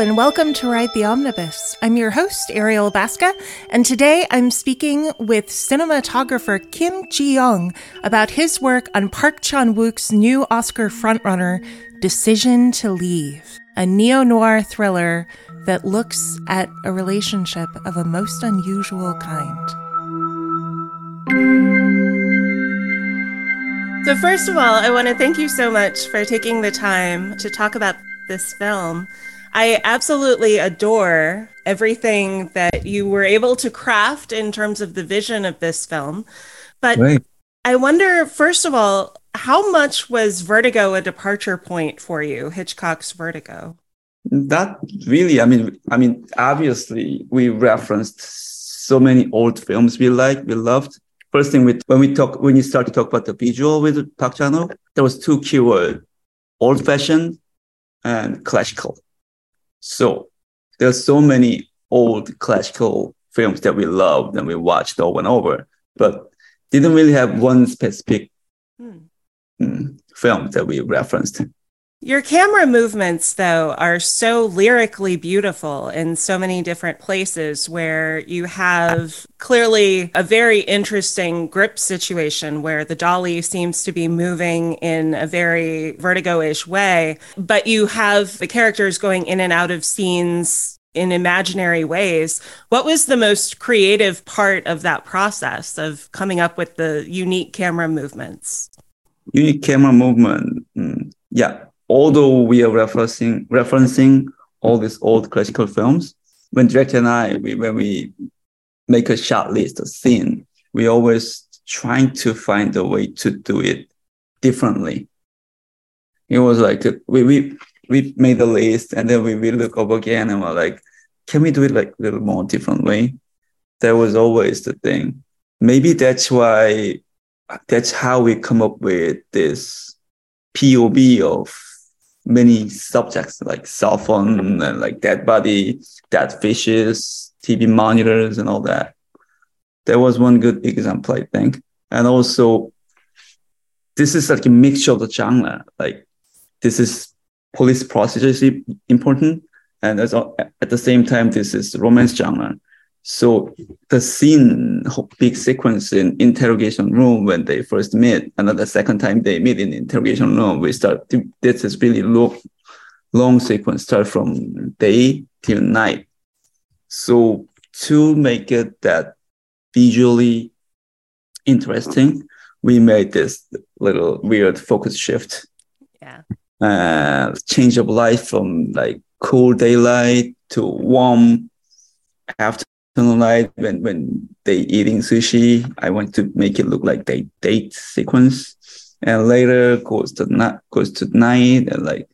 and welcome to Ride the Omnibus. I'm your host, Ariel Basca, and today I'm speaking with cinematographer Kim Ji-yong about his work on Park Chan Wook's new Oscar frontrunner, Decision to Leave, a neo noir thriller that looks at a relationship of a most unusual kind. So, first of all, I want to thank you so much for taking the time to talk about this film. I absolutely adore everything that you were able to craft in terms of the vision of this film. But right. I wonder, first of all, how much was Vertigo a departure point for you, Hitchcock's Vertigo? That really, I mean, I mean, obviously, we referenced so many old films we like, we loved. First thing, with when we talk, when you start to talk about the visual with Park Chan-wook, there was two keywords: old-fashioned and classical. So there's so many old classical films that we loved and we watched over and over, but didn't really have one specific mm, film that we referenced. Your camera movements, though, are so lyrically beautiful in so many different places where you have clearly a very interesting grip situation where the dolly seems to be moving in a very vertigo ish way, but you have the characters going in and out of scenes in imaginary ways. What was the most creative part of that process of coming up with the unique camera movements? Unique camera movement. Mm, yeah although we are referencing referencing all these old classical films, when director and I, we, when we make a shot list, a scene, we always trying to find a way to do it differently. It was like we we we made a list and then we, we look up again and we're like, can we do it like a little more differently? That was always the thing. Maybe that's why that's how we come up with this POV of many subjects like cell phone and like dead body, dead fishes, TV monitors, and all that. There was one good example, I think. And also, this is like a mixture of the genre. Like, this is police procedure is important, and as, at the same time, this is romance genre. So the scene, big sequence in interrogation room when they first meet, and then the second time they meet in interrogation room, we start. To, this is really long, long sequence, start from day till night. So to make it that visually interesting, we made this little weird focus shift. Yeah. Uh, change of light from like cool daylight to warm after tonight when when they eating sushi i want to make it look like they date sequence. And later goes to night goes to night and like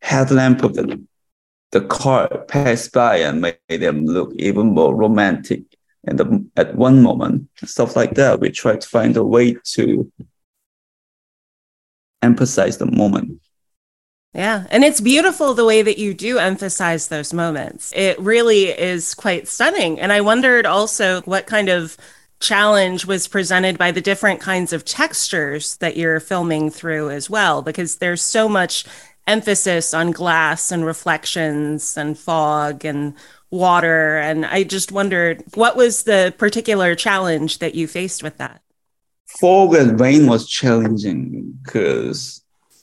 headlamp of the the car pass by and made them look even more romantic. And the, at one moment stuff like that we try to find a way to emphasize the moment yeah. And it's beautiful the way that you do emphasize those moments. It really is quite stunning. And I wondered also what kind of challenge was presented by the different kinds of textures that you're filming through as well, because there's so much emphasis on glass and reflections and fog and water. And I just wondered what was the particular challenge that you faced with that? Fog and rain was challenging because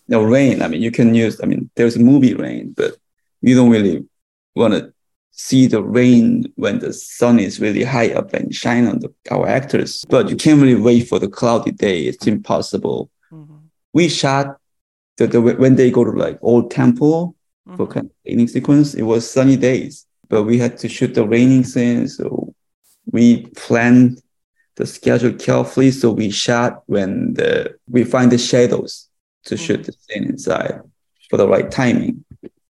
know, rain. I mean, you can use. I mean, there's movie rain, but you don't really want to see the rain when the sun is really high up and shine on the, our actors. But you can't really wait for the cloudy day. It's impossible. Mm-hmm. We shot the, the when they go to like old temple mm-hmm. for kind of raining sequence. It was sunny days, but we had to shoot the raining scene. So we planned the schedule carefully. So we shot when the we find the shadows to mm-hmm. shoot the scene inside for the right timing.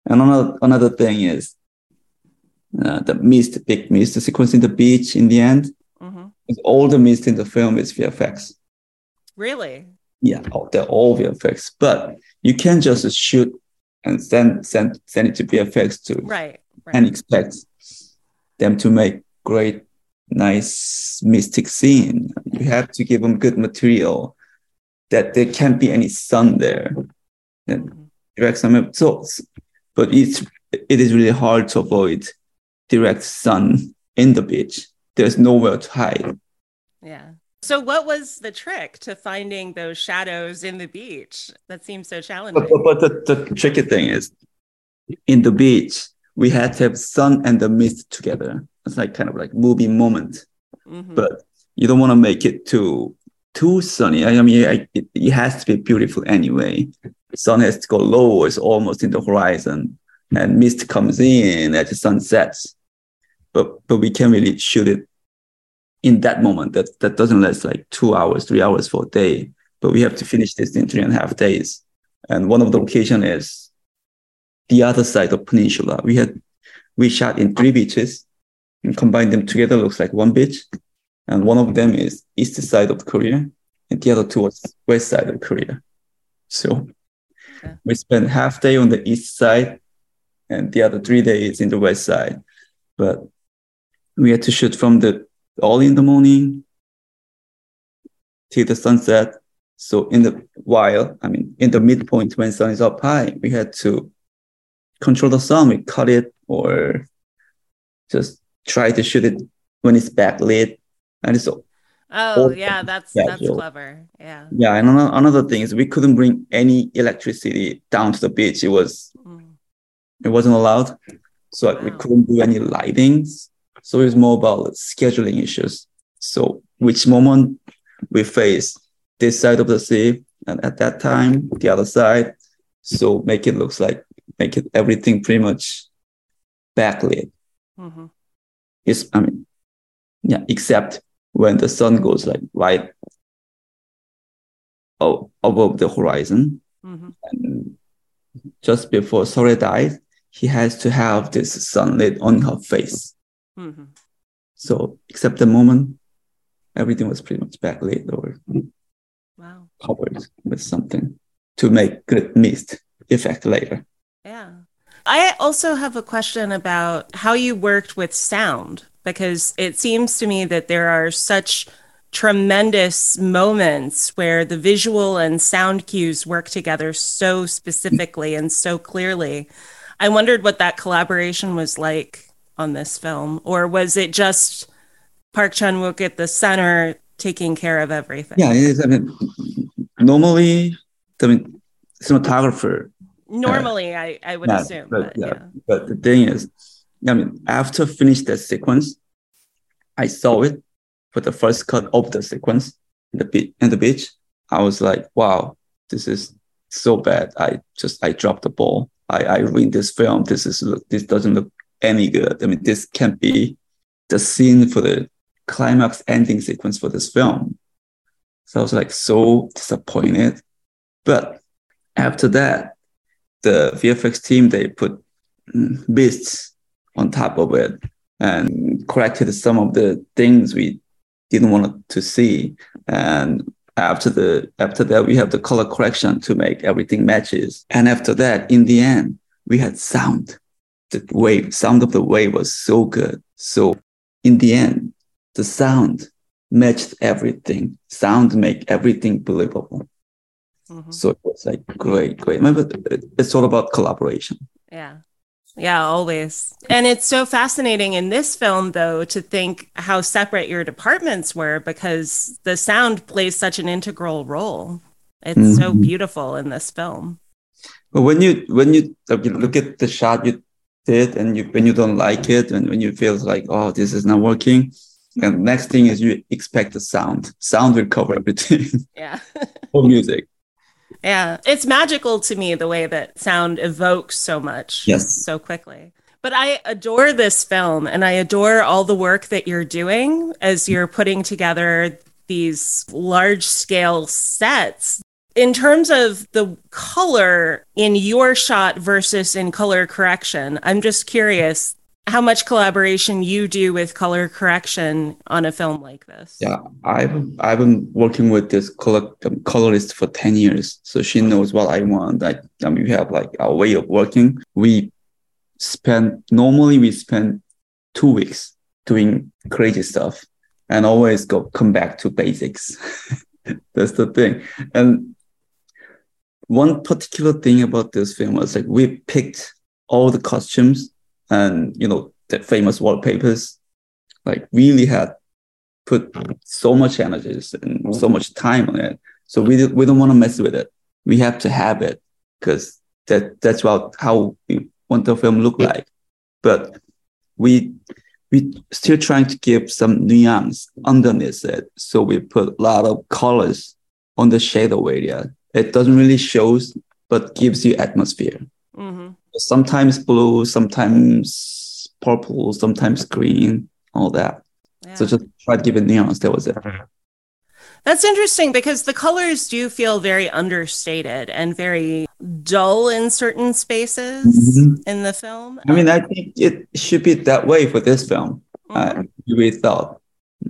And another another thing is uh, the mist, big mist the sequence in the beach in the end. Mm-hmm. All the mist in the film is VFX. Really? Yeah, they're all VFX. But you can't just shoot and send send send it to VFX to right, right. and expect them to make great, nice mystic scene. You have to give them good material that there can't be any sun there. And direct some so, but it's it is really hard to avoid direct sun in the beach. There's nowhere to hide. Yeah. So, what was the trick to finding those shadows in the beach? That seems so challenging. But, but, but the, the tricky thing is, in the beach, we had to have sun and the mist together. It's like kind of like movie moment. Mm-hmm. But you don't want to make it too too sunny. I mean, I, it, it has to be beautiful anyway. Sun has to go low; it's almost in the horizon, and mist comes in as the sun sets. But but we can't really shoot it in that moment. That that doesn't last like two hours, three hours for a day. But we have to finish this in three and a half days. And one of the location is the other side of peninsula. We had we shot in three beaches and combined them together looks like one beach. And one of them is east side of Korea, and the other two was west side of Korea. So okay. we spent half day on the east side and the other three days in the west side. But we had to shoot from the early in the morning till the sunset. So in the while, I mean, in the midpoint when sun is up high, we had to control the sun. We cut it or just try to shoot it when it's backlit. And it's Oh yeah, that's that's clever. Yeah. Yeah, and another thing is we couldn't bring any electricity down to the beach. It was mm. it wasn't allowed, so wow. we couldn't do any lightings. So it's more about scheduling issues. So which moment we face this side of the sea, and at that time the other side. So make it looks like make it everything pretty much backlit. Mm-hmm. It's I mean, yeah, except when the sun goes like right above the horizon, mm-hmm. and just before Seo-rae dies, he has to have this sunlit on her face. Mm-hmm. So, except the moment, everything was pretty much backlit or wow. covered with something to make good mist effect later. Yeah. I also have a question about how you worked with sound because it seems to me that there are such tremendous moments where the visual and sound cues work together so specifically and so clearly. I wondered what that collaboration was like on this film, or was it just Park Chan Wook at the center taking care of everything? Yeah, it is. I mean, normally, I mean, cinematographer. Normally, uh, I, I would yeah, assume. But, but, yeah. yeah. but the thing is, I mean, after finish that sequence, I saw it for the first cut of the sequence in the beach. In the beach, I was like, "Wow, this is so bad." I just I dropped the ball. I I ruined this film. This is this doesn't look any good. I mean, this can't be the scene for the climax ending sequence for this film. So I was like so disappointed. But after that, the VFX team they put mm, beasts on top of it and corrected some of the things we didn't want to see. And after the after that, we have the color correction to make everything matches. And after that, in the end, we had sound the wave, sound of the wave was so good. So in the end, the sound matched everything. Sound make everything believable. Mm-hmm. So it was like great, great. Remember, it's all about collaboration. Yeah. Yeah, always. And it's so fascinating in this film, though, to think how separate your departments were because the sound plays such an integral role. It's mm-hmm. so beautiful in this film. But when you when you look at the shot you did, and you when you don't like it and when you feel like oh this is not working and next thing is you expect the sound sound will cover everything yeah for music yeah. It's magical to me the way that sound evokes so much yes. so quickly. But I adore this film and I adore all the work that you're doing as you're putting together these large scale sets. In terms of the color in your shot versus in color correction, I'm just curious how much collaboration you do with color correction on a film like this. Yeah, I've I've been working with this color um, colorist for 10 years. So she knows what I want. I, I mean we have like our way of working. We spend normally we spend two weeks doing crazy stuff and always go come back to basics. That's the thing. And one particular thing about this film was like we picked all the costumes and you know the famous wallpapers, like really had put so much energy and so much time on it. So we we don't want to mess with it. We have to have it because that that's about how we want the film look like. But we we still trying to give some nuance underneath it. So we put a lot of colors on the shadow area. It doesn't really shows, but gives you atmosphere. Mm-hmm. Sometimes blue, sometimes purple, sometimes green, all that. Yeah. So just try to give it nuance. That was it. That's interesting because the colors do feel very understated and very dull in certain spaces mm-hmm. in the film. I mean, I think it should be that way for this film. Mm-hmm. I really thought.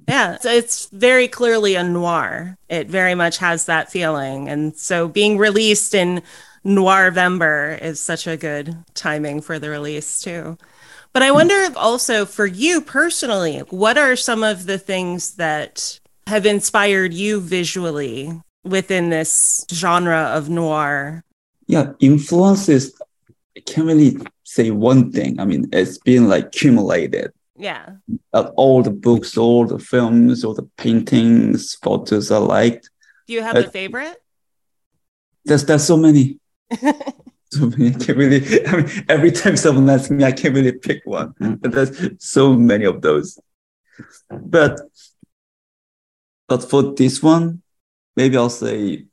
Yeah, so it's very clearly a noir. It very much has that feeling. And so being released in Noirvember is such a good timing for the release, too. But I wonder also for you personally, what are some of the things that have inspired you visually within this genre of noir? Yeah, influences, I can't really say one thing. I mean, it's been like accumulated. Yeah. All the books, all the films, all the paintings, photos I liked. Do you have uh, a favorite? There's there's so many. So many. I can't really. I mean, every time someone asks me, I can't really pick one. But there's so many of those. But but for this one, maybe I'll say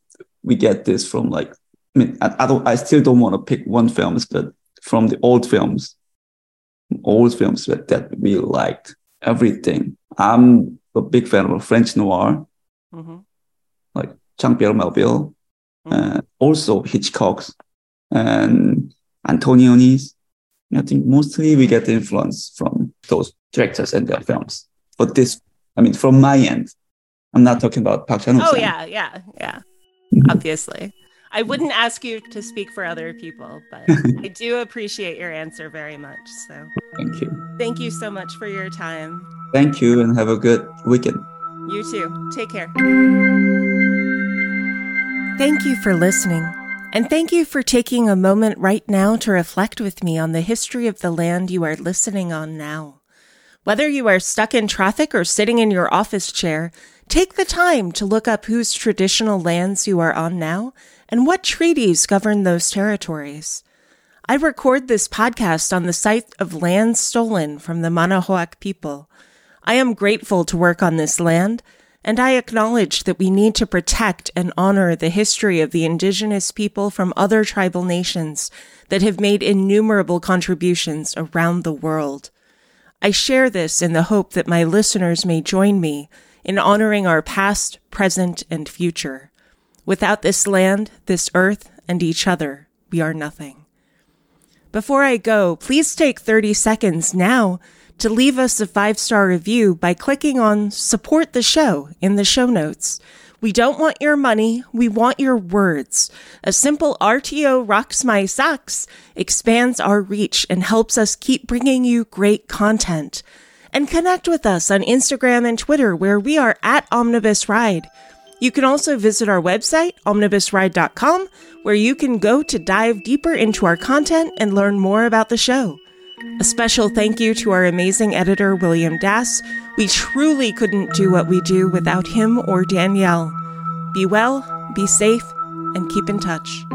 we get this from like I mean I, I don't I still don't want to pick one films, but from the old films, old films that, that we liked everything. I'm a big fan of French noir, mm-hmm. like Jean-Pierre Melville, mm-hmm. also Hitchcock's and Antonioni's. I think mostly we get influence from those directors and their films. But this, I mean, from my end, I'm not talking about Park Chan Oh yeah, yeah, yeah. Obviously. I wouldn't ask you to speak for other people, but I do appreciate your answer very much. So thank you. Thank you so much for your time. Thank you and have a good weekend. You too. Take care. Thank you for listening. And thank you for taking a moment right now to reflect with me on the history of the land you are listening on now. Whether you are stuck in traffic or sitting in your office chair, Take the time to look up whose traditional lands you are on now and what treaties govern those territories. I record this podcast on the site of land stolen from the Manahoac people. I am grateful to work on this land, and I acknowledge that we need to protect and honor the history of the indigenous people from other tribal nations that have made innumerable contributions around the world. I share this in the hope that my listeners may join me in honoring our past, present, and future. Without this land, this earth, and each other, we are nothing. Before I go, please take 30 seconds now to leave us a five star review by clicking on support the show in the show notes. We don't want your money, we want your words. A simple RTO rocks my socks expands our reach and helps us keep bringing you great content and connect with us on Instagram and Twitter, where we are at Omnibus Ride. You can also visit our website, omnibusride.com, where you can go to dive deeper into our content and learn more about the show. A special thank you to our amazing editor, William Dass. We truly couldn't do what we do without him or Danielle. Be well, be safe, and keep in touch.